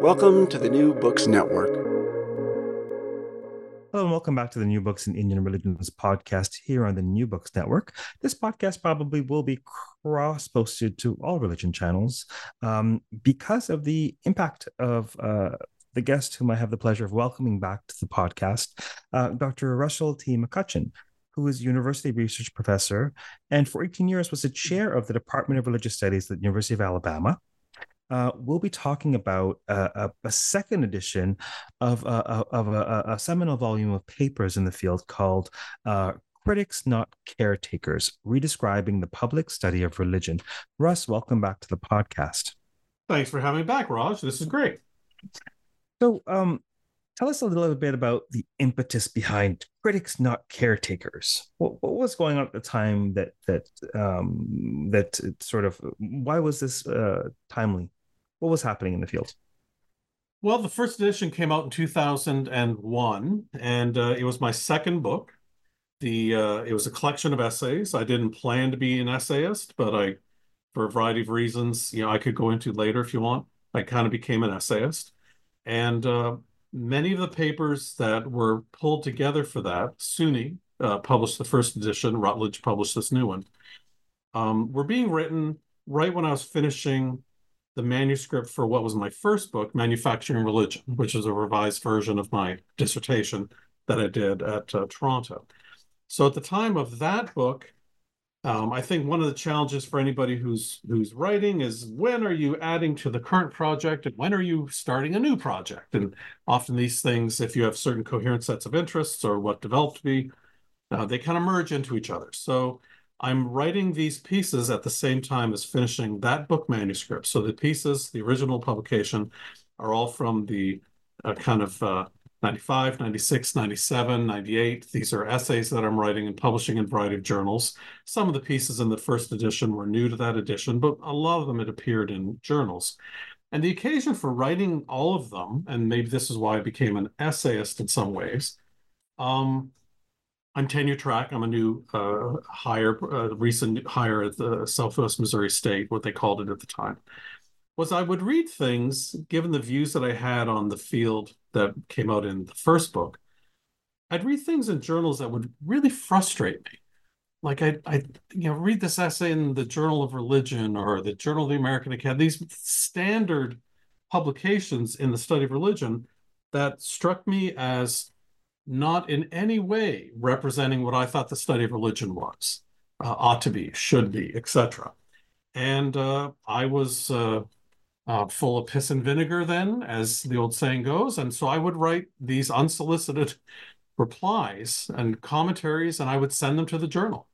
Welcome to the New Books Network. Hello and welcome back to the New Books in Indian Religions podcast here on the New Books Network. This podcast probably will be cross posted to all religion channels um, because of the impact of uh, the guest whom I have the pleasure of welcoming back to the podcast, uh, Dr. Russell T. McCutcheon, who is university research professor and for 18 years was the chair of the Department of Religious Studies at the University of Alabama. Uh, we'll be talking about uh, a, a, second edition of, uh, of a, a, seminal volume of papers in the field called uh, Critics Not Caretakers Redescribing the Public Study of Religion. Russ, welcome back to the podcast. Thanks for having me back, Raj. This is great. So, um, tell us a little bit about the impetus behind critics not caretakers what, what was going on at the time that that um, that sort of why was this uh, timely what was happening in the field? Well the first edition came out in 2001 and uh, it was my second book. The uh, it was a collection of essays. I didn't plan to be an essayist but i for a variety of reasons you know i could go into later if you want. I kind of became an essayist. And uh, many of the papers that were pulled together for that, SUNY uh, published the first edition, Routledge published this new one, um, were being written right when I was finishing the manuscript for what was my first book, Manufacturing Religion, which is a revised version of my dissertation that I did at uh, Toronto. So at the time of that book, um, I think one of the challenges for anybody who's who's writing is when are you adding to the current project and when are you starting a new project? And often these things, if you have certain coherent sets of interests or what developed to be, uh, they kind of merge into each other. So I'm writing these pieces at the same time as finishing that book manuscript. So the pieces, the original publication, are all from the uh, kind of uh, 95, 96, 97, 98. These are essays that I'm writing and publishing in a variety of journals. Some of the pieces in the first edition were new to that edition, but a lot of them had appeared in journals. And the occasion for writing all of them, and maybe this is why I became an essayist in some ways, um, I'm tenure track. I'm a new uh, hire, uh, recent hire at the Southwest Missouri State, what they called it at the time was I would read things, given the views that I had on the field that came out in the first book, I'd read things in journals that would really frustrate me. Like I, I, you know, read this essay in the Journal of Religion or the Journal of the American Academy, these standard publications in the study of religion that struck me as not in any way representing what I thought the study of religion was, uh, ought to be, should be, etc. And uh, I was uh, uh, full of piss and vinegar then, as the old saying goes. And so I would write these unsolicited replies and commentaries, and I would send them to the journal.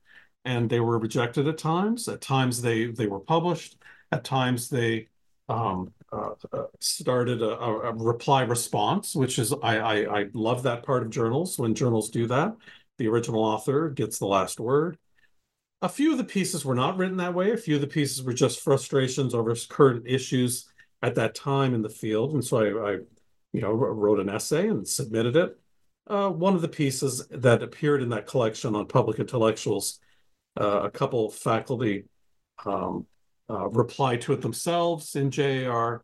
And they were rejected at times. At times they they were published. At times they um, uh, started a, a, reply response, which is I, I I love that part of journals when journals do that. The original author gets the last word. A few of the pieces were not written that way. A few of the pieces were just frustrations over current issues at that time in the field, and so I, I you know, wrote an essay and submitted it. Uh, one of the pieces that appeared in that collection on public intellectuals, uh, a couple faculty um, uh, replied to it themselves in JAR,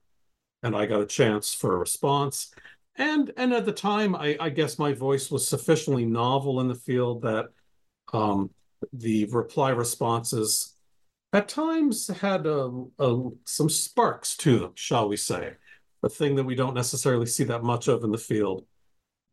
and I got a chance for a response. And and at the time, I, I guess my voice was sufficiently novel in the field that um, the reply responses at times had a, a, some sparks to them, shall we say, a thing that we don't necessarily see that much of in the field.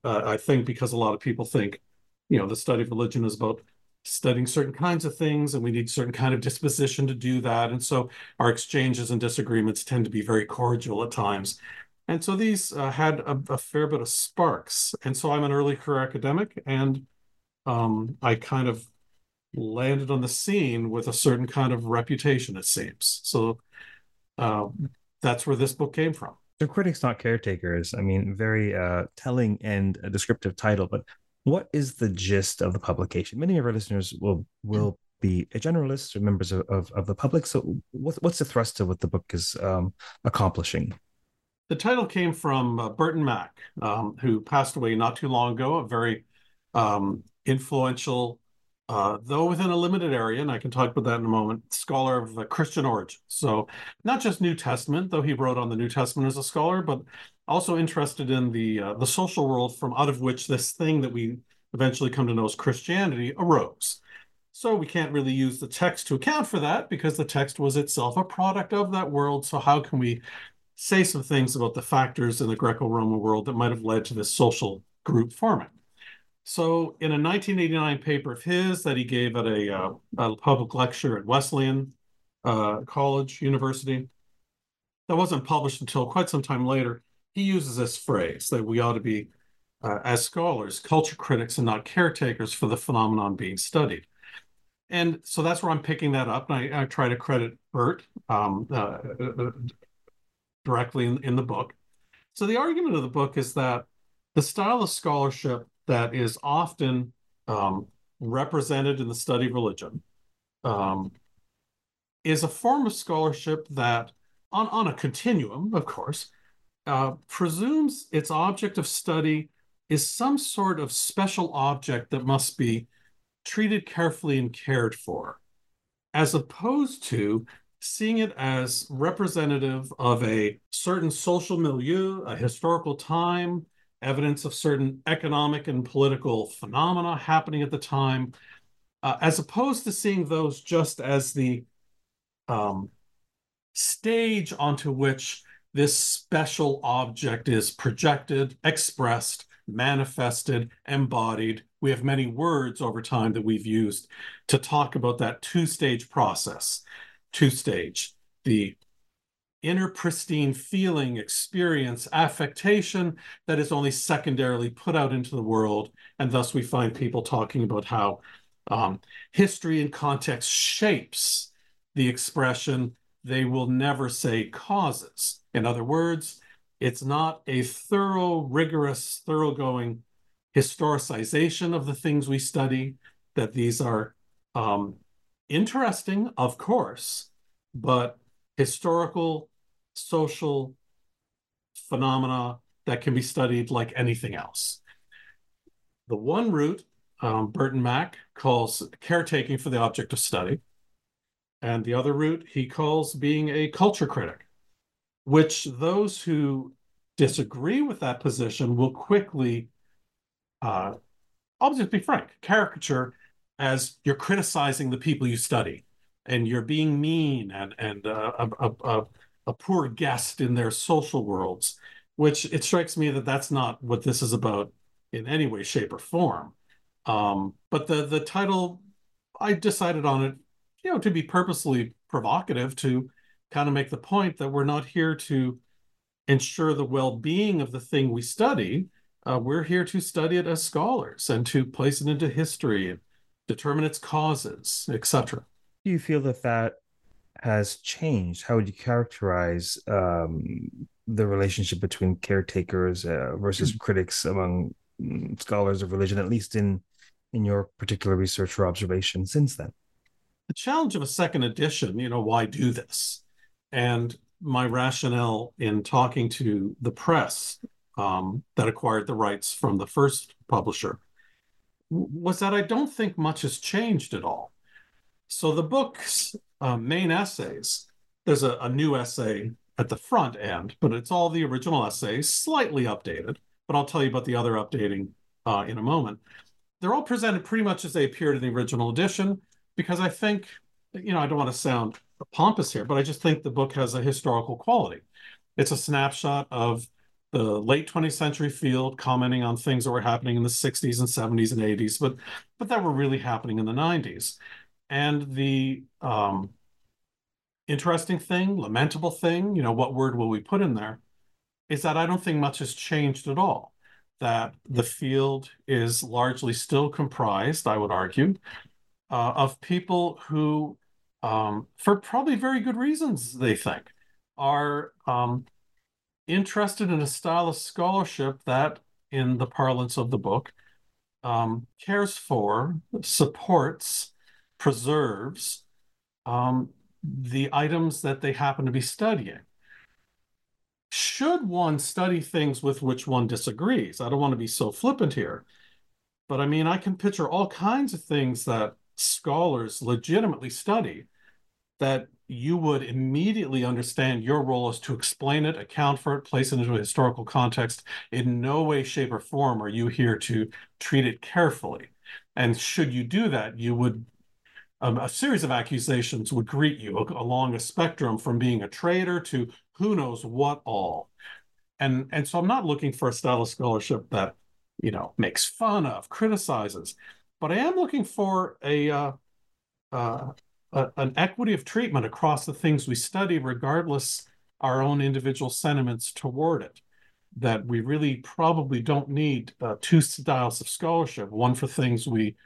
Uh, I think because a lot of people think, you know, the study of religion is about studying certain kinds of things and we need certain kind of disposition to do that. And so our exchanges and disagreements tend to be very cordial at times. And so these uh, had a, a, fair bit of sparks. And so i'm an early career academic and um, i kind of landed on the scene with a certain kind of reputation it seems. So uh, that's where this book came from. So critics not caretakers i mean very uh, telling and a descriptive title but what is the gist of the publication? Many of our listeners will will be generalists or members of, of, of the public. So, what, what's the thrust of what the book is um, accomplishing? The title came from uh, Burton Mack, um, who passed away not too long ago, a very um, influential, uh, though within a limited area, and I can talk about that in a moment, scholar of the Christian origin. So, not just New Testament, though he wrote on the New Testament as a scholar, but also interested in the uh, the social world from out of which this thing that we eventually come to know as Christianity arose. So we can't really use the text to account for that because the text was itself a product of that world. So how can we say some things about the factors in the Greco-Roman world that might have led to this social group forming? So in a 1989 paper of his that he gave at a, uh, a public lecture at Wesleyan uh, College University, that wasn't published until quite some time later he uses this phrase that we ought to be, uh, as scholars, culture critics and not caretakers for the phenomenon being studied. And so that's where I'm picking that up. And I, I try to credit Bert um, uh, uh, directly in, in the book. So the argument of the book is that the style of scholarship that is often um, represented in the study of religion um, is a form of scholarship that, on, on a continuum, of course, uh, presumes its object of study is some sort of special object that must be treated carefully and cared for, as opposed to seeing it as representative of a certain social milieu, a historical time, evidence of certain economic and political phenomena happening at the time, uh, as opposed to seeing those just as the um, stage onto which this special object is projected, expressed, manifested, embodied. We have many words over time that we've used to talk about that two stage process. Two stage, the inner pristine feeling, experience, affectation that is only secondarily put out into the world. And thus we find people talking about how um, history and context shapes the expression. They will never say causes. In other words, it's not a thorough, rigorous, thoroughgoing historicization of the things we study, that these are um, interesting, of course, but historical, social phenomena that can be studied like anything else. The one route um, Burton Mack calls caretaking for the object of study, and the other route he calls being a culture critic which those who disagree with that position will quickly, uh, I'll just be frank, caricature as you're criticizing the people you study and you're being mean and, and uh, a, a, a poor guest in their social worlds, which it strikes me that that's not what this is about in any way, shape, or form. Um, but the the title, I decided on it, you know, to be purposely provocative to kind of make the point that we're not here to ensure the well-being of the thing we study. Uh, we're here to study it as scholars and to place it into history determine its causes, etc. Do you feel that that has changed? How would you characterize um, the relationship between caretakers uh, versus mm-hmm. critics among mm, scholars of religion, at least in in your particular research or observation since then? The challenge of a second edition, you know, why do this? And my rationale in talking to the press um, that acquired the rights from the first publisher was that I don't think much has changed at all. So the book's uh, main essays, there's a, a new essay at the front end, but it's all the original essays, slightly updated. But I'll tell you about the other updating uh, in a moment. They're all presented pretty much as they appeared in the original edition because I think, you know, I don't want to sound pompous here, but I just think the book has a historical quality. It's a snapshot of the late 20th century field, commenting on things that were happening in the 60s and 70s and 80s, but but that were really happening in the 90s. And the um, interesting thing, lamentable thing, you know, what word will we put in there, is that I don't think much has changed at all. That the field is largely still comprised, I would argue, uh, of people who, um, for probably very good reasons, they think, are um, interested in a style of scholarship that, in the parlance of the book, um, cares for, supports, preserves um, the items that they happen to be studying. Should one study things with which one disagrees? I don't want to be so flippant here, but I mean, I can picture all kinds of things that scholars legitimately study that you would immediately understand your role is to explain it, account for it, place it into a historical context. In no way, shape, or form are you here to treat it carefully. And should you do that, you would um, a series of accusations would greet you along a spectrum from being a traitor to who knows what all. And and so I'm not looking for a style of scholarship that you know makes fun of, criticizes, but I am looking for a uh, uh, a, an equity of treatment across the things we study, regardless our own individual sentiments toward it. That we really probably don't need uh, two styles of scholarship: one for things we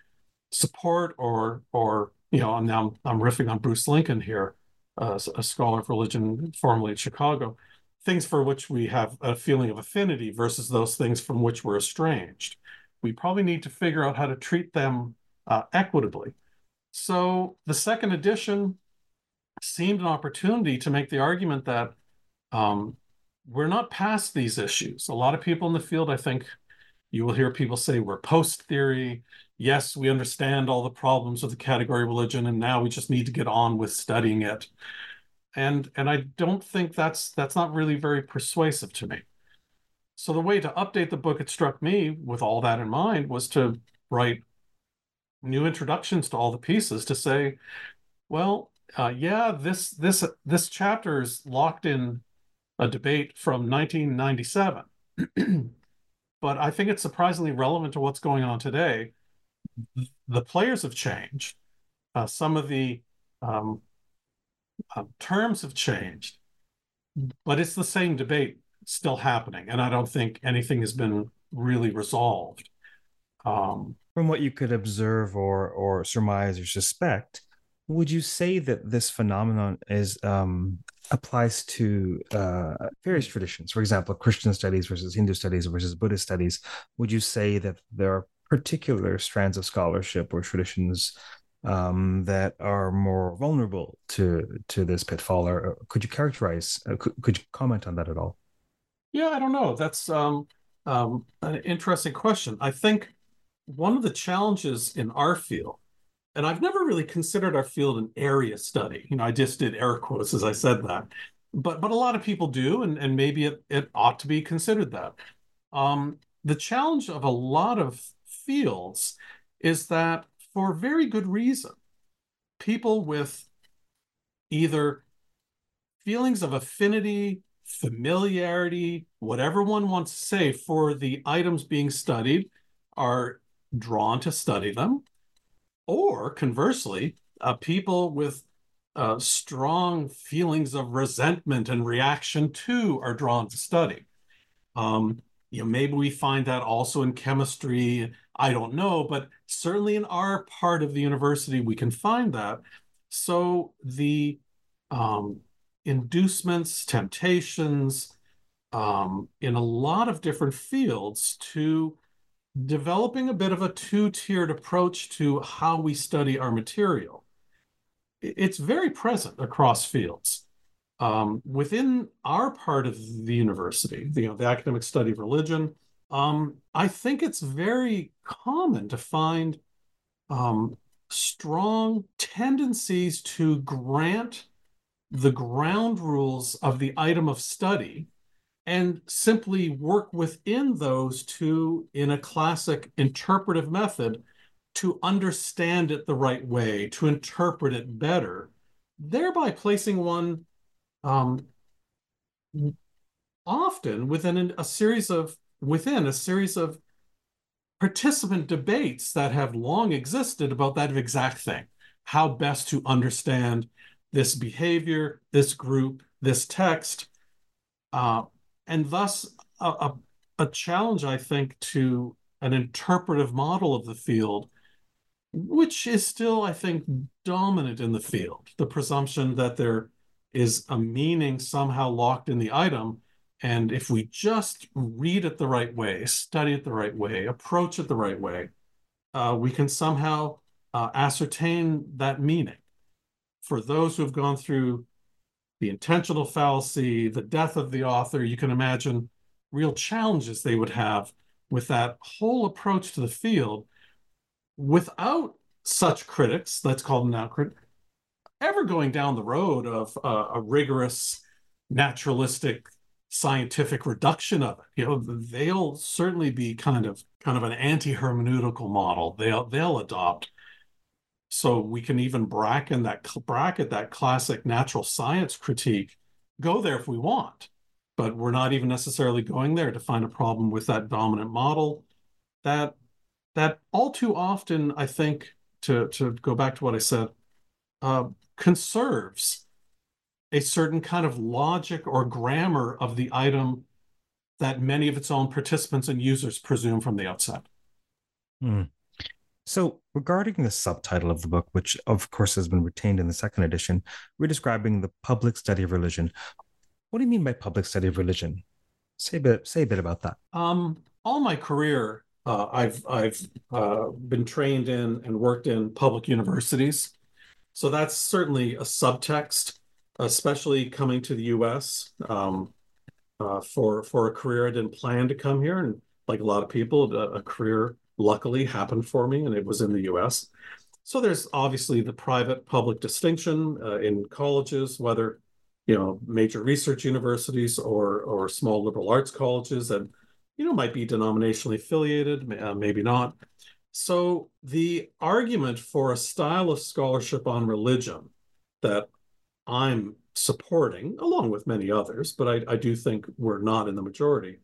support, or or you know, I'm now I'm riffing on Bruce Lincoln here, uh, a scholar of religion formerly at Chicago. Things for which we have a feeling of affinity versus those things from which we're estranged. We probably need to figure out how to treat them uh, equitably so the second edition seemed an opportunity to make the argument that um, we're not past these issues. A lot of people in the field, I think, you will hear people say we're post theory. Yes, we understand all the problems of the category religion, and now we just need to get on with studying it. And and I don't think that's that's not really very persuasive to me. So the way to update the book, it struck me, with all that in mind, was to write new introductions to all the pieces to say, well, uh, yeah, this this this chapter is locked in a debate from 1997, but I think it's surprisingly relevant to what's going on today. The players have changed. Uh, some of the um, uh, terms have changed, but it's the same debate still happening, and I don't think anything has been really resolved. Um, from what you could observe or or surmise or suspect, would you say that this phenomenon is um, applies to uh, various traditions? For example, Christian studies versus Hindu studies versus Buddhist studies. Would you say that there are particular strands of scholarship or traditions um, that are more vulnerable to to this pitfall? Or could you characterize? Uh, could, could you comment on that at all? Yeah, I don't know. That's um, um, an interesting question. I think one of the challenges in our field, and I've never really considered our field an area study. You know, I just did air quotes as I said that, but but a lot of people do, and and maybe it it ought to be considered that. Um, the challenge of a lot of fields is that for very good reason, people with either feelings of affinity, familiarity, whatever one wants to say for the items being studied are drawn to study them, or conversely, uh, people with uh, strong feelings of resentment and reaction to are drawn to study. Um, you know, maybe we find that also in chemistry. I don't know, but certainly in our part of the university, we can find that. So the um, inducements, temptations, um, in a lot of different fields to developing a bit of a two-tiered approach to how we study our material. It's very present across fields. um, within our part of the university, the, you know, the academic study of religion, um, I think it's very common to find um, strong tendencies to grant the ground rules of the item of study and simply work within those two in a classic interpretive method, to understand it the right way, to interpret it better, thereby placing one um, often within a series of within a series of participant debates that have long existed about that exact thing how best to understand this behavior this group this text uh, and thus a, a, a challenge i think to an interpretive model of the field which is still i think dominant in the field the presumption that there is a meaning somehow locked in the item. And if we just read it the right way, study it the right way, approach it the right way, uh, we can somehow uh, ascertain that meaning. For those who have gone through the intentional fallacy, the death of the author, you can imagine real challenges they would have with that whole approach to the field without such critics, let's call them now critics, ever going down the road of uh, a rigorous naturalistic scientific reduction of it. You know they'll certainly be kind of kind of an anti-hermeneutical model. They'll they'll adopt. So we can even bracket that bracket that classic natural science critique go there if we want but we're not even necessarily going there to find a problem with that dominant model. That that all too often i think to to go back to what i said uh, conserves a certain kind of logic or grammar of the item that many of its own participants and users presume from the outset. Hmm. So, regarding the subtitle of the book, which of course has been retained in the second edition, Redescribing the public study of religion. What do you mean by public study of religion? Say a bit. Say a bit about that. Um, all my career, uh, I've I've uh, been trained in and worked in public universities, so that's certainly a subtext, especially coming to the U.S. Um, uh, for for a career. I didn't plan to come here, and like a lot of people, a, a career luckily happened for me, and it was in the U.S. So there's obviously the private-public distinction uh, in colleges, whether you know major research universities or or small liberal arts colleges that you know might be denominationally affiliated, uh, maybe not. So the argument for a style of scholarship on religion that I'm supporting, along with many others, but I, I do think we're not in the majority.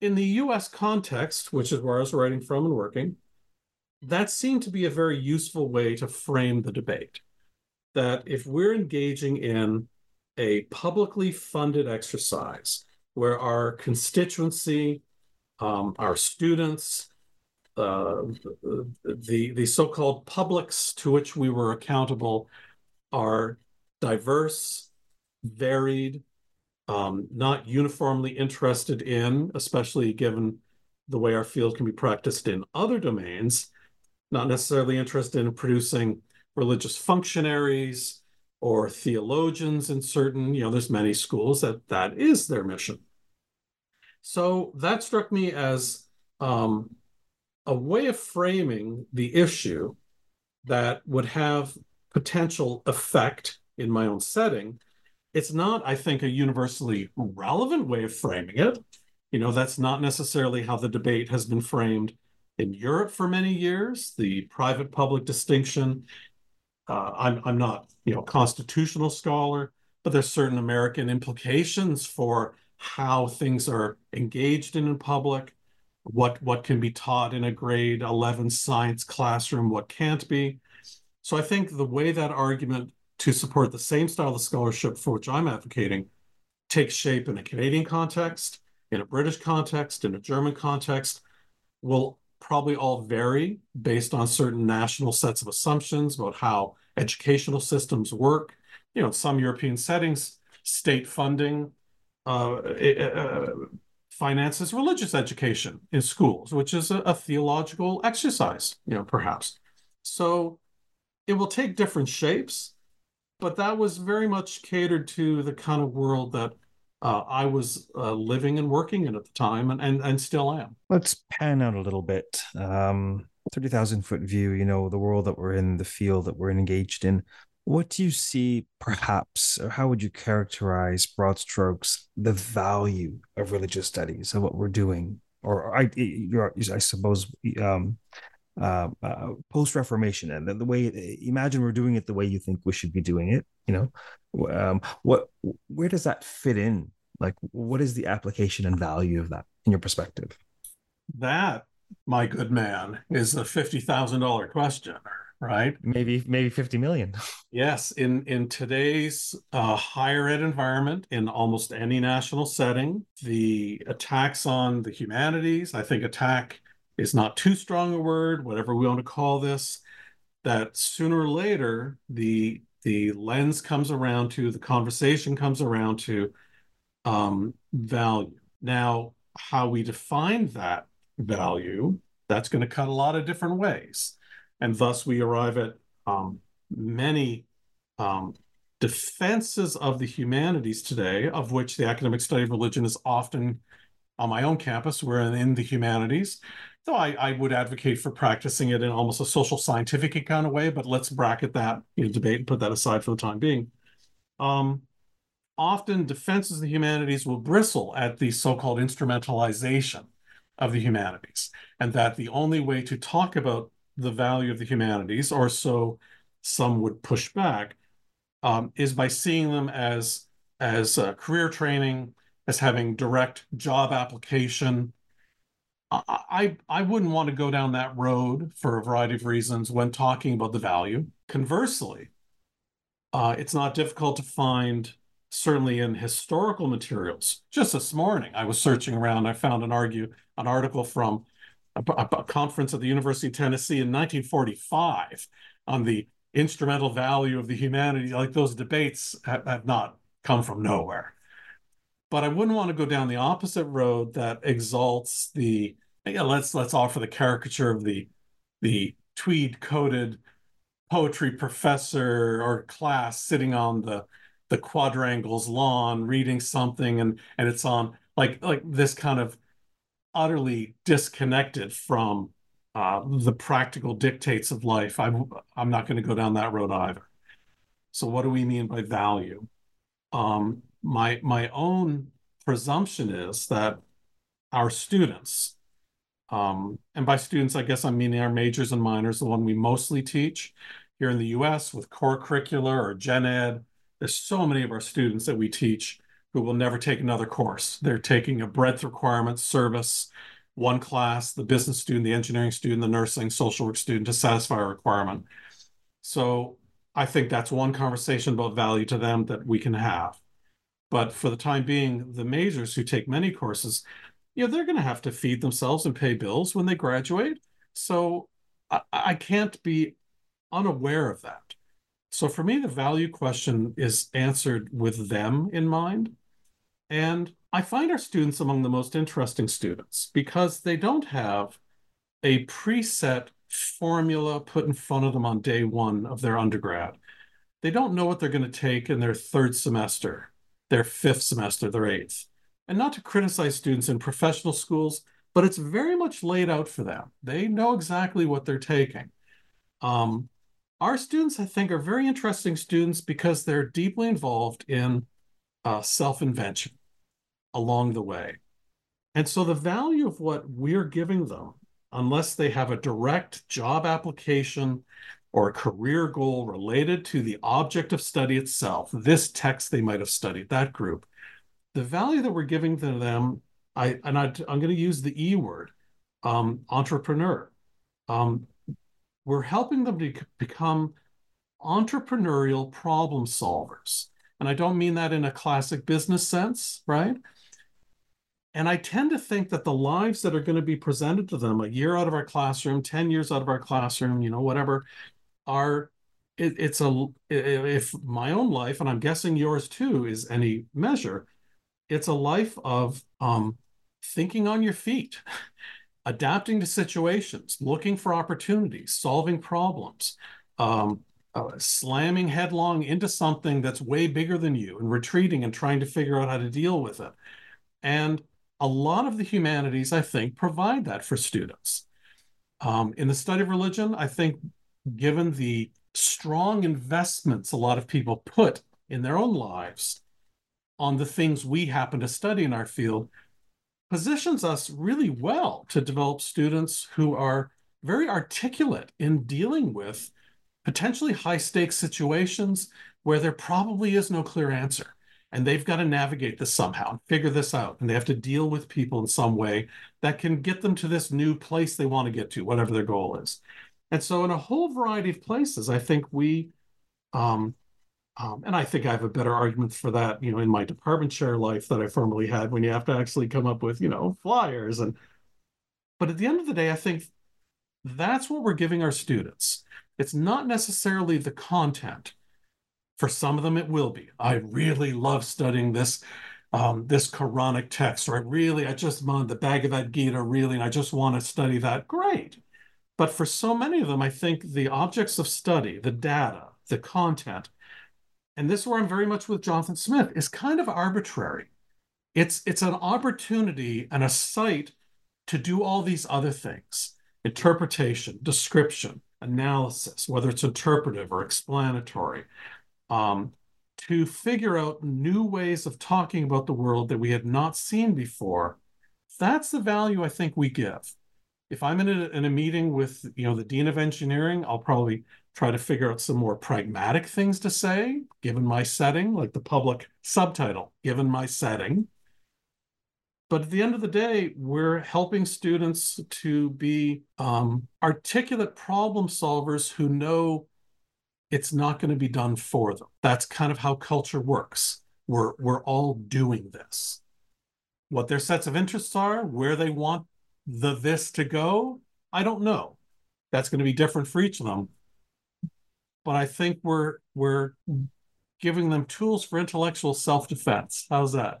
In the US context, which is where I was writing from and working, that seemed to be a very useful way to frame the debate. That if we're engaging in a publicly funded exercise where our constituency, um, our students, uh, the the so-called publics to which we were accountable are diverse, varied, um, not uniformly interested in, especially given the way our field can be practiced in other domains, not necessarily interested in producing religious functionaries or theologians in certain, you know, there's many schools that that is their mission. So that struck me as um, a way of framing the issue that would have potential effect in my own setting. It's not, I think, a universally relevant way of framing it. You know, that's not necessarily how the debate has been framed in Europe for many years. The private public distinction. Uh, I'm I'm not you know constitutional scholar, but there's certain American implications for how things are engaged in in public what what can be taught in a grade 11 science classroom, what can't be. So I think the way that argument to support the same style of scholarship for which I'm advocating takes shape in a Canadian context, in a British context, in a German context, will probably all vary based on certain national sets of assumptions about how educational systems work. You know, in some European settings, state funding uh, uh, finances religious education in schools, which is a, a, theological exercise, you know, perhaps. So it will take different shapes. But that was very much catered to the kind of world that uh, I was uh, living and working in at the time, and, and and still am. Let's pan out a little bit. Um, Thirty thousand foot view. You know the world that we're in, the field that we're engaged in. What do you see, perhaps, or how would you characterize, broad strokes, the value of religious studies of what we're doing, or I, I suppose, um, uh, uh, post Reformation, and the, the, way imagine we're doing it the way you think we should be doing it. You know, um, what where does that fit in? Like, what is the application and value of that in your perspective? That, my good man, is a fifty thousand dollar question right? Maybe maybe 50 million. yes, in in today's uh, higher ed environment, in almost any national setting, the attacks on the humanities, I think attack is not too strong a word, whatever we want to call this, that sooner or later the the lens comes around to, the conversation comes around to um, value. Now, how we define that value, that's going to cut a lot of different ways and thus we arrive at um, many um, defenses of the humanities today, of which the academic study of religion is often on my own campus. We're in the humanities. Though I, I would advocate for practicing it in almost a social scientific kind of way, but let's bracket that you know, debate and put that aside for the time being. Um, often defenses of the humanities will bristle at the so-called instrumentalization of the humanities, and that the only way to talk about the value of the humanities, or so some would push back, um, is by seeing them as as uh, career training, as having direct job application. I, I wouldn't want to go down that road for a variety of reasons when talking about the value. Conversely, uh, it's not difficult to find certainly in historical materials. Just this morning, I was searching around. I found an argue an article from a, a conference at the University of Tennessee in 1945 on the instrumental value of the humanities. Like those debates have, have not come from nowhere. But I wouldn't want to go down the opposite road that exalts the yeah, let's let's offer the caricature of the the tweed coated poetry professor or class sitting on the the quadrangle's lawn reading something and and it's on like like this kind of utterly disconnected from uh, the practical dictates of life. I'm, I'm not going to go down that road either. So, what do we mean by value? Um, my my own presumption is that our students, um, and by students, I guess I'm meaning our majors and minors, the one we mostly teach here in the U.S. with core curricular or gen ed. There's so many of our students that we teach who will never take another course. They're taking a breadth requirement service, one class, the business student, the engineering student, the nursing, social work student to satisfy a requirement. So I think that's one conversation about value to them that we can have. But for the time being, the majors who take many courses, you know, they're going to have to feed themselves and pay bills when they graduate. So I, I can't be unaware of that. So for me, the value question is answered with them in mind. And I find our students among the most interesting students because they don't have a preset formula put in front of them on day one of their undergrad. They don't know what they're going to take in their third semester, their fifth semester, their eighth. And not to criticize students in professional schools, but it's very much laid out for them. They know exactly what they're taking. Um, our students, I think, are very interesting students because they're deeply involved in uh, self invention along the way. And so the value of what we're giving them, unless they have a direct job application or a career goal related to the object of study itself, this text they might have studied, that group, the value that we're giving to them, I, and I, am going to use the E word, um, entrepreneur. Um, we're helping them to become entrepreneurial problem solvers. And I don't mean that in a classic business sense, right? And I tend to think that the lives that are going to be presented to them a year out of our classroom, 10 years out of our classroom, you know, whatever, are it, it's a if my own life, and I'm guessing yours too, is any measure, it's a life of um, thinking on your feet, adapting to situations, looking for opportunities, solving problems, um, uh, slamming headlong into something that's way bigger than you and retreating and trying to figure out how to deal with it. And a lot of the humanities, I think, provide that for students. Um, in the study of religion, I think, given the strong investments a lot of people put in their own lives on the things we happen to study in our field, positions us really well to develop students who are very articulate in dealing with potentially high stakes situations where there probably is no clear answer. And they've got to navigate this somehow and figure this out. And they have to deal with people in some way that can get them to this new place they want to get to, whatever their goal is. And so, in a whole variety of places, I think we, um, um, and I think I have a better argument for that, you know, in my department chair life that I formerly had when you have to actually come up with, you know, flyers. And, but at the end of the day, I think that's what we're giving our students. It's not necessarily the content. For some of them, it will be. I really love studying this um, this Quranic text, or I really, I just want the Bhagavad Gita, really, and I just want to study that. Great. But for so many of them, I think the objects of study, the data, the content, and this is where I'm very much with Jonathan Smith, is kind of arbitrary. It's it's an opportunity and a site to do all these other things interpretation, description, analysis, whether it's interpretive or explanatory, um, to figure out new ways of talking about the world that we had not seen before. That's the value I think we give. If I'm in a, in a meeting with you know the dean of engineering, I'll probably try to figure out some more pragmatic things to say, given my setting, like the public subtitle, given my setting. But at the end of the day, we're helping students to be um, articulate problem solvers who know it's not going to be done for them. That's kind of how culture works. We're, we're all doing this. What their sets of interests are, where they want the this to go, I don't know. That's going to be different for each of them. But I think we're we're giving them tools for intellectual self-defense. How's that?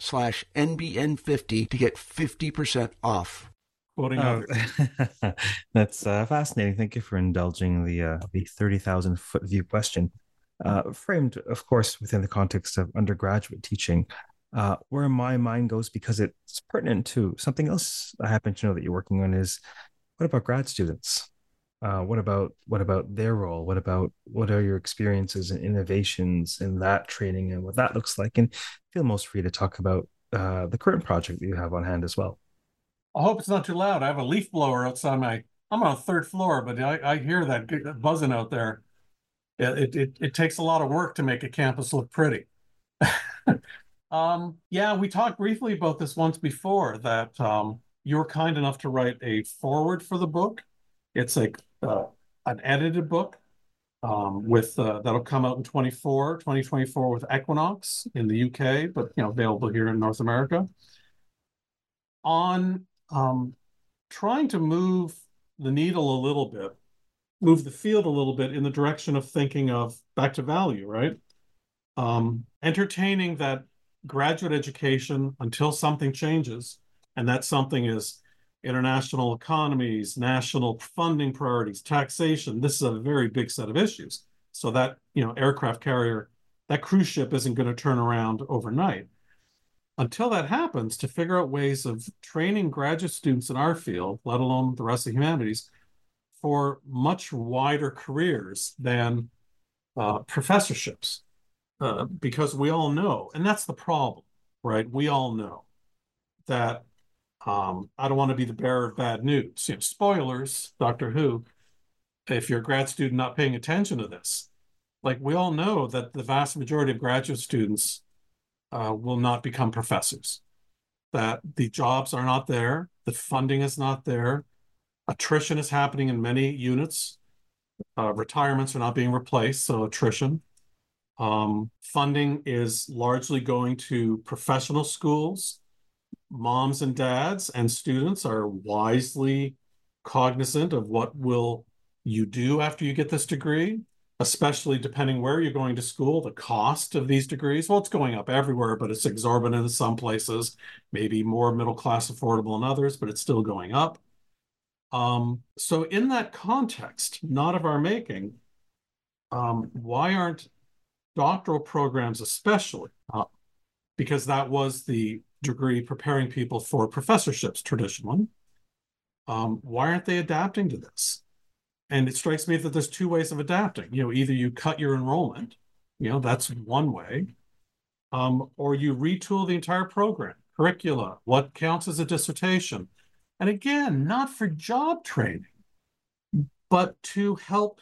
slash NBN50 to get 50% off. Quoting Oh, that's uh, fascinating. Thank you for indulging the uh, the thirty thousand foot view question, uh, framed, of course, within the context of undergraduate teaching. Uh, where my mind goes because it's pertinent to something else I happen to know that you're working on is what about grad students? Uh, what about what about their role? What about what are your experiences and innovations in that training and what that looks like? And feel most free to talk about uh, the current project that you have on hand as well. I hope it's not too loud. I have a leaf blower outside my. I'm on a third floor, but I, I hear that buzzing out there. It, it it takes a lot of work to make a campus look pretty. um, yeah, we talked briefly about this once before. That um, you were kind enough to write a foreword for the book. It's like uh, an edited book um, with uh, that'll come out in 24, 2024 with Equinox in the UK, but you know available here in North America. On um, trying to move the needle a little bit, move the field a little bit in the direction of thinking of back to value, right? Um, entertaining that graduate education until something changes, and that something is international economies, national funding priorities, taxation. This is a very big set of issues. So that, you know, aircraft carrier, that cruise ship isn't going to turn around overnight. Until that happens, to figure out ways of training graduate students in our field, let alone the rest of the humanities, for much wider careers than uh, professorships. uh, because we all know, and that's the problem, right? We all know that um, I don't want to be the bearer of bad news. You know, spoilers, Doctor Who. If you're a grad student not paying attention to this, like we all know that the vast majority of graduate students uh, will not become professors. That the jobs are not there, the funding is not there, attrition is happening in many units. Uh, retirements are not being replaced, so attrition. Um, funding is largely going to professional schools. Moms and dads and students are wisely cognizant of what will you do after you get this degree, especially depending where you're going to school, the cost of these degrees. Well, it's going up everywhere, but it's exorbitant in some places, maybe more middle class affordable in others, but it's still going up. Um, so in that context, not of our making, um, why aren't doctoral programs especially, uh, because that was the degree preparing people for professorships traditionally. Um, why aren't they adapting to this? And it strikes me that there's two ways of adapting. You know, either you cut your enrollment, you know, that's one way, um, or you retool the entire program, curricula, what counts as a dissertation. And again, not for job training, but to help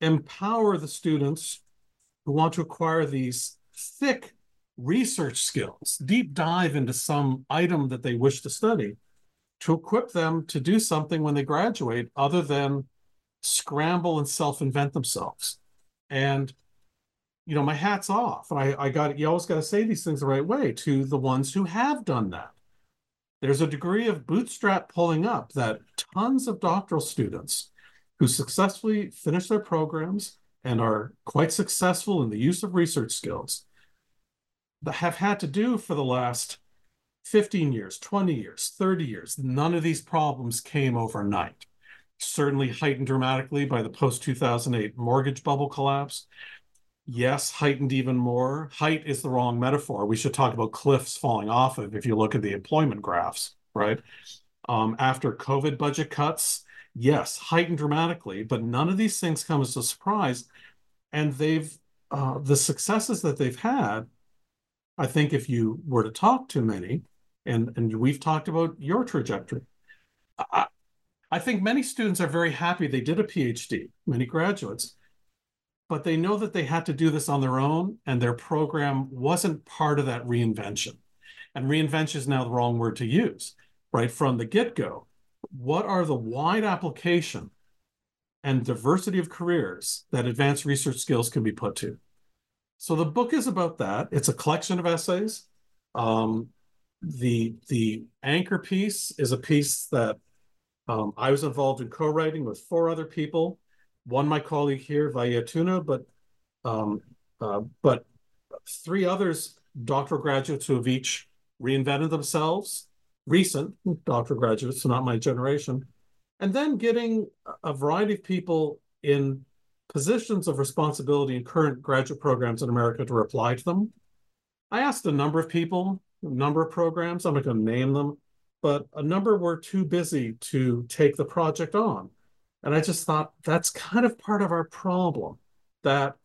empower the students who want to acquire these thick research skills, deep dive into some item that they wish to study, to equip them to do something when they graduate other than scramble and self-invent themselves. And you know, my hat's off. And I, I got you always got to say these things the right way to the ones who have done that. There's a degree of bootstrap pulling up that tons of doctoral students who successfully finish their programs and are quite successful in the use of research skills have had to do for the last 15 years, 20 years, 30 years. None of these problems came overnight. Certainly heightened dramatically by the post 2008 mortgage bubble collapse. Yes, heightened even more. Height is the wrong metaphor. We should talk about cliffs falling off of if you look at the employment graphs, right? Um, after COVID budget cuts, yes, heightened dramatically, but none of these things come as a surprise. And they've, uh, the successes that they've had, I think if you were to talk to many, and, and we've talked about your trajectory, I, I think many students are very happy they did a PhD, many graduates, but they know that they had to do this on their own and their program wasn't part of that reinvention. And reinvention is now the wrong word to use, right? From the get go, what are the wide application and diversity of careers that advanced research skills can be put to? So the book is about that. It's a collection of essays. Um, the the anchor piece is a piece that um, I was involved in co-writing with four other people. One, my colleague here, Vaia Touna, but um, uh, but three others, doctoral graduates who have each reinvented themselves, recent doctoral graduates, so not my generation, and then getting a variety of people in positions of responsibility in current graduate programs in America to reply to them. I asked a number of people, a number of programs, I'm not going to name them, but a number were too busy to take the project on. And I just thought that's kind of part of our problem that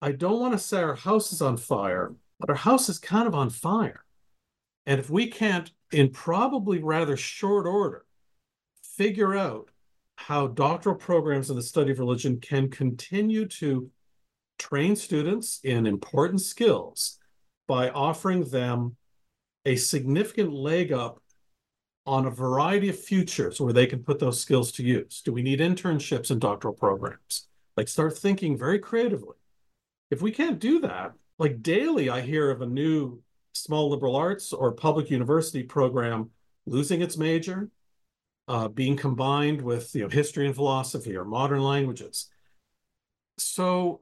I don't want to say our house is on fire, but our house is kind of on fire. And if we can't, in probably rather short order, figure out how doctoral programs in the study of religion can continue to train students in important skills by offering them a significant leg up on a variety of futures where they can put those skills to use. Do we need internships in doctoral programs? Like start thinking very creatively. If we can't do that, like daily I hear of a new small liberal arts or public university program losing its major, uh, being combined with you know history and philosophy or modern languages. So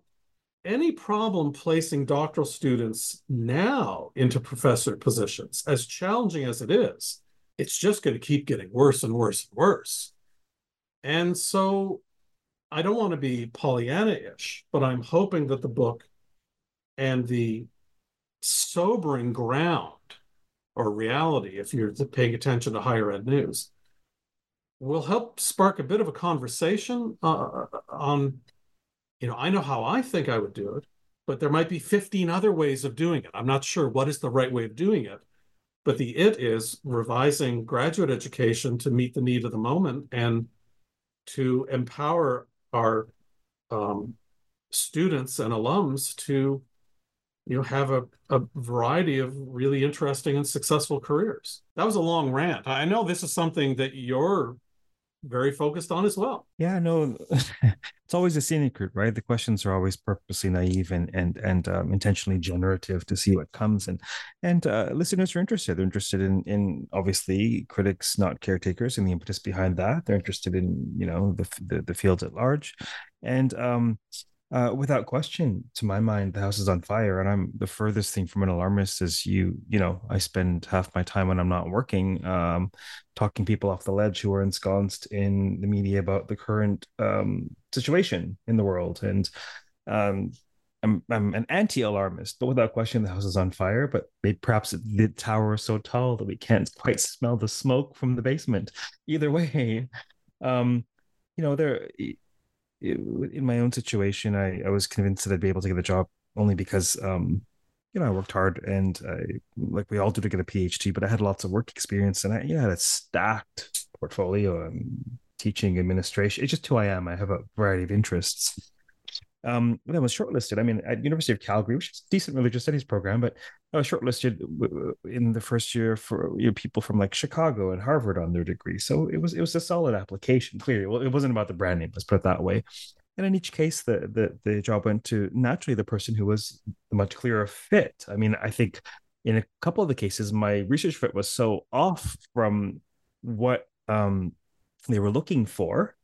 any problem placing doctoral students now into professor positions, as challenging as it is, it's just going to keep getting worse and worse and worse. And so I don't want to be Pollyanna-ish, but I'm hoping that the book and the sobering ground or reality, if you're paying attention to higher ed news, will help spark a bit of a conversation uh, on, you know, I know how I think I would do it. but there might be 15 other ways of doing it. I'm not sure what is the right way of doing it. But the it is revising graduate education to meet the need of the moment and to empower our um, students and alums to you know have a, a variety of really interesting and successful careers that was a long rant i know this is something that you're very focused on as well. Yeah no it's always a scenic route right? The questions are always purposely naive and and and um, intentionally generative to see what comes and and uh, listeners are interested. They're interested in in obviously critics not caretakers and the impetus behind that. They're interested in you know the the, the field at large. And um uh, without question, to my mind, the house is on fire, and I'm the furthest thing from an alarmist. Is you, you know, I spend half my time when I'm not working, um, talking people off the ledge who are ensconced in the media about the current um, situation in the world, and um, I'm I'm an anti-alarmist, but without question, the house is on fire. But maybe perhaps the tower is so tall that we can't quite smell the smoke from the basement. Either way, um, you know, there in my own situation, I, I was convinced that I'd be able to get a job only because, um, you know, I worked hard and I, like we all do to get a PhD, but I had lots of work experience and I, you know, had a stacked portfolio, and teaching, administration. It's just who I am. I have a variety of interests. Um, then was shortlisted. I mean, at University of Calgary, which is a decent religious studies program, but I was shortlisted in the first year for you know, people from like Chicago and Harvard on their degree. So it was it was a solid application. Clearly, well, it wasn't about the brand name. Let's put it that way. And in each case, the the the job went to naturally the person who was the much clearer fit. I mean, I think in a couple of the cases, my research fit was so off from what um, they were looking for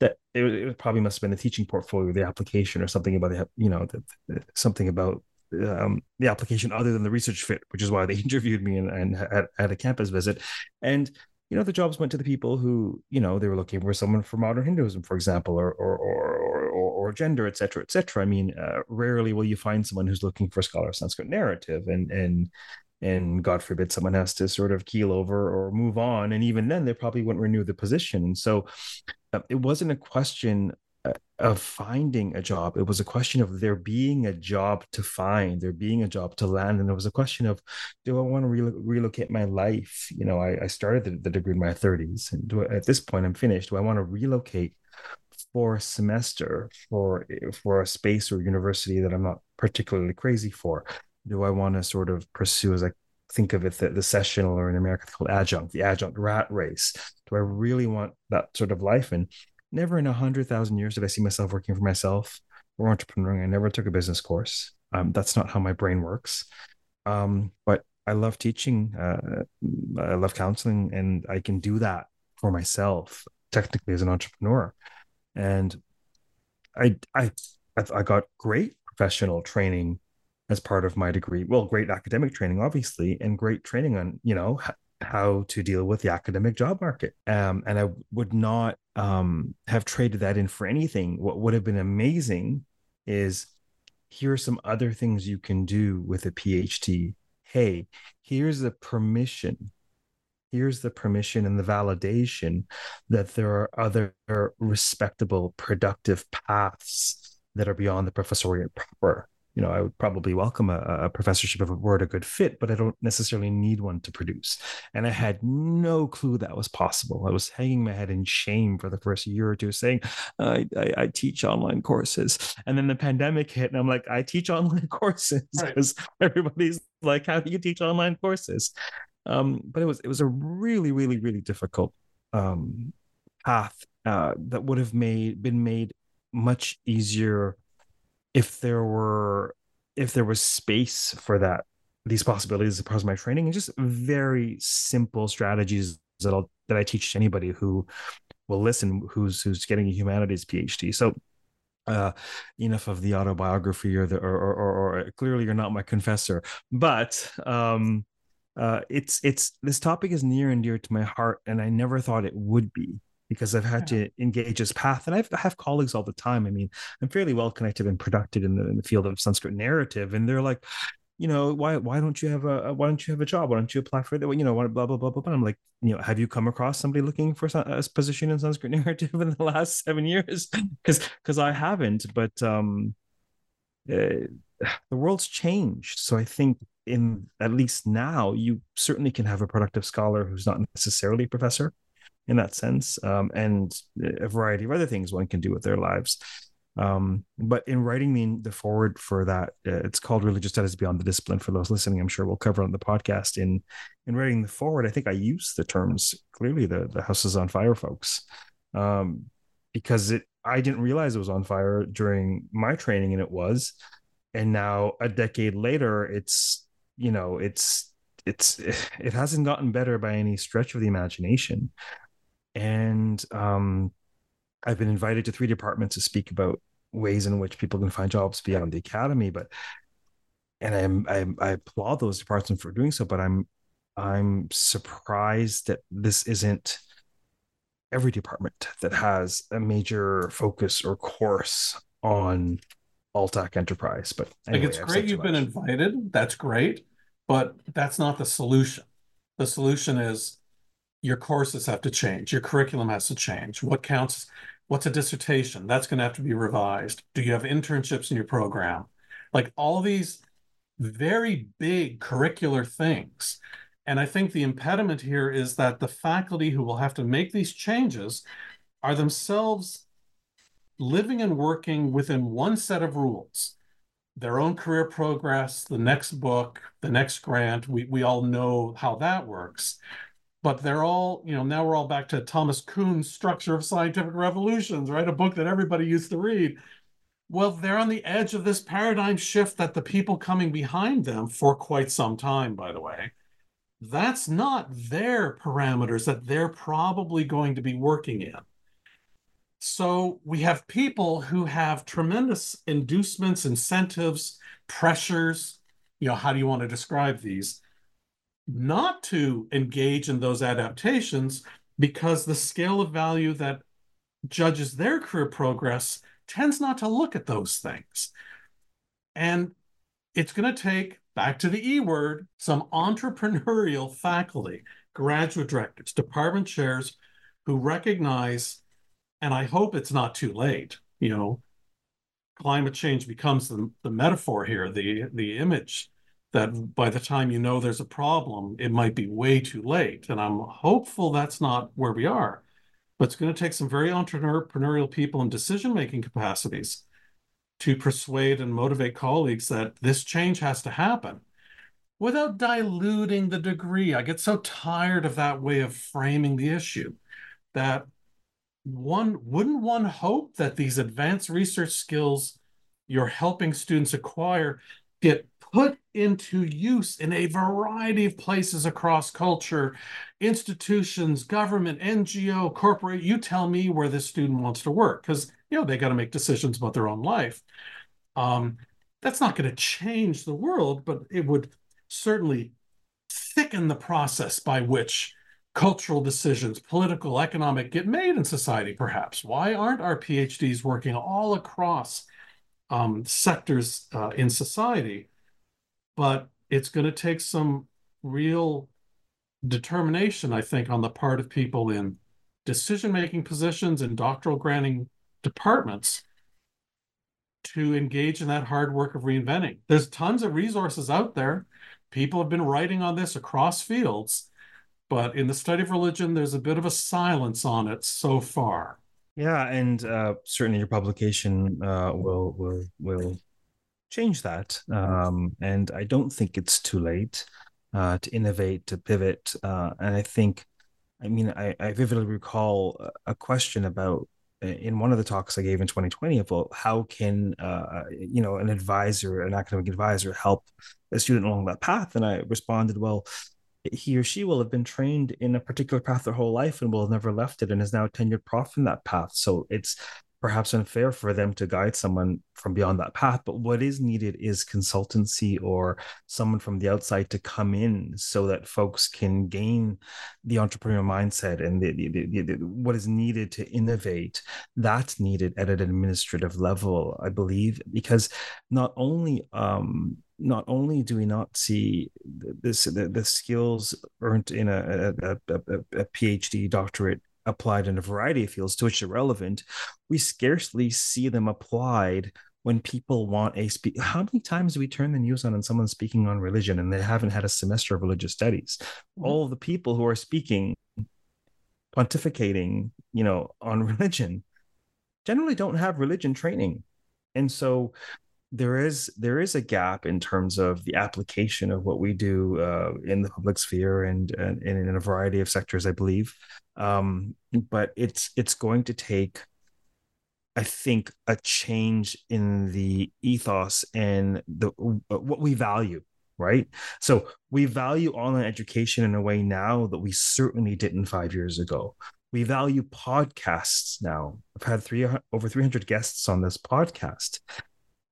that it, it, probably must have been the teaching portfolio, the application, or something about the you know the, the, something about um, the application other than the research fit, which is why they interviewed me and, and had, had a campus visit. And you know the jobs went to the people who you know they were looking for someone for modern Hinduism, for example, or or or or, gender, et cetera, et cetera. I mean, uh, rarely will you find someone who's looking for a scholar of Sanskrit narrative, and and and God forbid someone has to sort of keel over or move on, and even then they probably wouldn't renew the position. And so it wasn't a question uh, of finding a job. It was a question of there being a job to find, there being a job to land. And it was a question of, do I want to re- relocate my life? You know, I, I started the, the, degree in my 30s. And I, at this point, I'm finished. Do I want to relocate for a semester for, for a space or university that I'm not particularly crazy for? Do I want to sort of pursue, as I think of it, the, the sessional or in America called adjunct, the adjunct rat race? Do I really want that sort of life? And never in a hundred thousand years did I see myself working for myself or entrepreneuring. I never took a business course. Um, that's not how my brain works. Um, but I love teaching. Uh, I love counseling, and I can do that for myself technically as an entrepreneur. And I, I, I got great professional training as part of my degree. Well, great academic training, obviously, and great training on you know how to deal with the academic job market. Um, and I would not um, have traded that in for anything. What would have been amazing is here are some other things you can do with a PhD. Hey, here's the permission. Here's the permission and the validation that there are other respectable, productive paths that are beyond the professoriate proper you know, I would probably welcome a, a professorship if it were a good fit, but I don't necessarily need one to produce. And I had no clue that was possible. I was hanging my head in shame for the first year or two, saying, I, I, I teach online courses. And then the pandemic hit, and I'm like, I teach online courses because right. everybody's like, How do you teach online courses? Um, but it was it was a really, really, really difficult um, path uh, that would have made been made much easier if there were if there was space for that these possibilities as part of my training and just very simple strategies that I'll that I teach to anybody who will listen who's who's getting a humanities PhD. So uh, enough of the autobiography or the or, or, or, or clearly you're not my confessor, but um, uh, it's it's this topic is near and dear to my heart, and I never thought it would be because I've had yeah. to engage this path. And I've, I have colleagues all the time. I mean, I'm fairly well connected and productive in the, in the field of Sanskrit narrative. And they're like, you know, why why don't you have a why don't you have a job? Why don't you apply for it? You know, blah blah blah blah blah. I'm like, you know, have you come across somebody looking for a position in Sanskrit narrative in the last seven years? Because because I haven't. But um, uh, the world's changed. So I think in at least now you certainly can have a productive scholar who's not necessarily a professor in that sense, um, and a variety of other things one can do with their lives. Um, but in writing the, the foreword for that, uh, it's called Religious Studies Beyond the Discipline. For those listening, I'm sure we'll cover on the podcast. In in writing the foreword, I think I use the terms clearly. The the house is on fire, folks, um, because it I didn't realize it was on fire during my training, and it was. And now a decade later, it's you know it's it's it hasn't gotten better by any stretch of the imagination and um, I've been invited to three departments to speak about ways in which people can find jobs beyond the academy. But and I'm, I'm I applaud those departments for doing so. But I'm I'm surprised that this isn't every department that has a major focus or course on Altac Enterprise. But anyway, like it's great you've been invited. That's great, but that's not the solution. The solution is your courses have to change, your curriculum has to change. What counts? What's a dissertation? That's going to have to be revised. Do you have internships in your program? Like all these very big curricular things. And I think the impediment here is that the faculty who will have to make these changes are themselves living and working within one set of rules their own career progress, the next book, the next grant. We, we all know how that works but they're all, you know, now we're all back to Thomas Kuhn's Structure of Scientific Revolutions, right? A book that everybody used to read. Well, they're on the edge of this paradigm shift that the people coming behind them for quite some time, by the way, that's not their parameters that they're probably going to be working in. So we have people who have tremendous inducements, incentives, pressures. You know, how do you want to describe these? Not to engage in those adaptations because the scale of value that judges their career progress tends not to look at those things. And it's going to take, back to the E word, some entrepreneurial faculty, graduate directors, department chairs who recognize, and I hope it's not too late, you know, climate change becomes the, the metaphor here, the, the image that by the time you know there's a problem, it might be way too late. And I'm hopeful that's not where we are. But it's going to take some very entrepreneurial people in decision making capacities to persuade and motivate colleagues that this change has to happen without diluting the degree. I get so tired of that way of framing the issue that one wouldn't one hope that these advanced research skills you're helping students acquire get put into use in a variety of places across culture, institutions, government, NGO, corporate. You tell me where this student wants to work because you know they got to make decisions about their own life. Um, that's not going to change the world, but it would certainly thicken the process by which cultural decisions, political, economic, get made in society, perhaps. Why aren't our PhDs working all across um, sectors uh, in society? But it's going to take some real determination, I think, on the part of people in decision making positions and doctoral granting departments to engage in that hard work of reinventing. There's tons of resources out there. People have been writing on this across fields, but in the study of religion, there's a bit of a silence on it so far. Yeah, and uh, certainly your publication uh, will will will change that. Um, and I don't think it's too late uh, to innovate, to pivot. Uh, and I think, I mean, I, I, vividly recall a question about uh, in one of the talks I gave in 2020 about how can uh, you know an advisor, an academic advisor, help a student along that path. And I responded, well, he or she will have been trained in a particular path their whole life and will have never left it and is now a tenured prof in that path. So it's perhaps unfair for them to guide someone from beyond that path. But what is needed is consultancy or someone from the outside to come in so that folks can gain the entrepreneurial mindset and the, the, the, what is needed to innovate. That's needed at an administrative level, I believe, because not only um, not only do we not see this the, the skills earned in a, a, a, a PhD doctorate applied in a variety of fields to which they're relevant, we scarcely see them applied when people want a speak how many times do we turn the news on and someone's speaking on religion and they haven't had a semester of religious studies mm-hmm. all the people who are speaking pontificating you know on religion generally don't have religion training and so there is there is a gap in terms of the application of what we do uh, in the public sphere and, and, and in a variety of sectors i believe um, but it's it's going to take I think a change in the ethos and the what we value, right? So we value online education in a way now that we certainly didn't five years ago. We value podcasts now. I've had three over 300 guests on this podcast,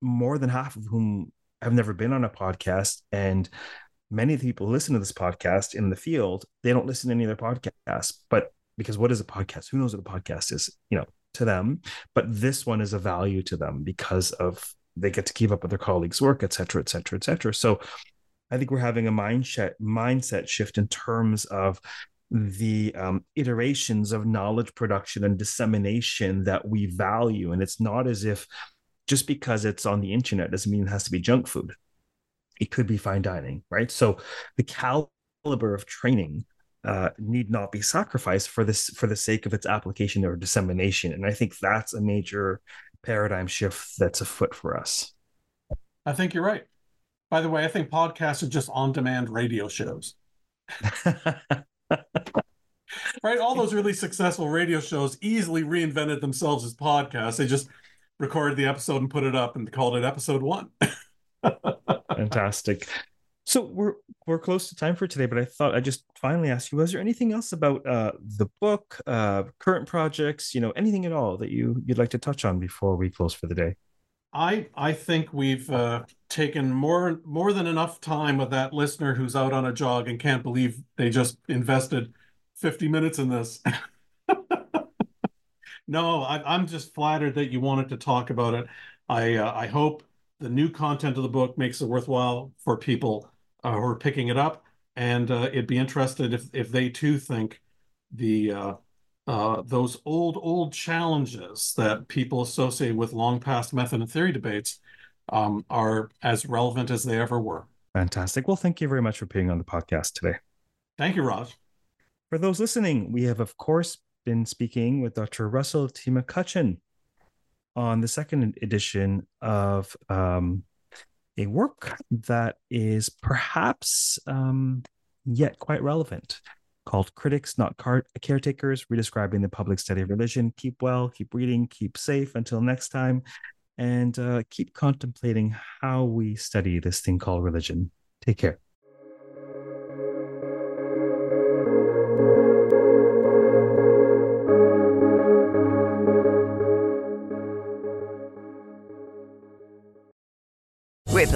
more than half of whom have never been on a podcast. And many of the people listen to this podcast in the field. They don't listen to any other podcasts, but because what is a podcast? Who knows what a podcast is? You know, to them, but this one is a value to them because of they get to keep up with their colleagues' work, et cetera, et cetera, et cetera. So I think we're having a mindset mindset shift in terms of the um, iterations of knowledge production and dissemination that we value. And it's not as if just because it's on the internet doesn't mean it has to be junk food. It could be fine dining, right? So the caliber of training uh, need not be sacrificed for this for the sake of its application or dissemination. And I think that's a major paradigm shift that's afoot for us. I think you're right. By the way, I think podcasts are just on-demand radio shows. right? All those really successful radio shows easily reinvented themselves as podcasts. They just recorded the episode and put it up and called it episode one. Fantastic. So we're we're close to time for today, but I thought I just finally ask you: Was there anything else about uh, the book, uh, current projects, you know, anything at all that you you'd like to touch on before we close for the day? I I think we've uh, taken more more than enough time with that listener who's out on a jog and can't believe they just invested fifty minutes in this. no, I, am just flattered that you wanted to talk about it. I uh, I hope the new content of the book makes it worthwhile for people uh, who are picking it up, and uh, it'd be interested if if they too think the uh, uh, those old old challenges that people associate with long past method and theory debates um, are as relevant as they ever were. Fantastic. Well, thank you very much for being on the podcast today. Thank you, Raj. For those listening, we have of course been speaking with Dr. Russell T. McCutcheon on the second edition of um, a work that is perhaps um, yet quite relevant called Critics, Not Car- Caretakers, redescribing the public study of religion. Keep well, keep reading, keep safe until next time, and uh, keep contemplating how we study this thing called religion. Take care.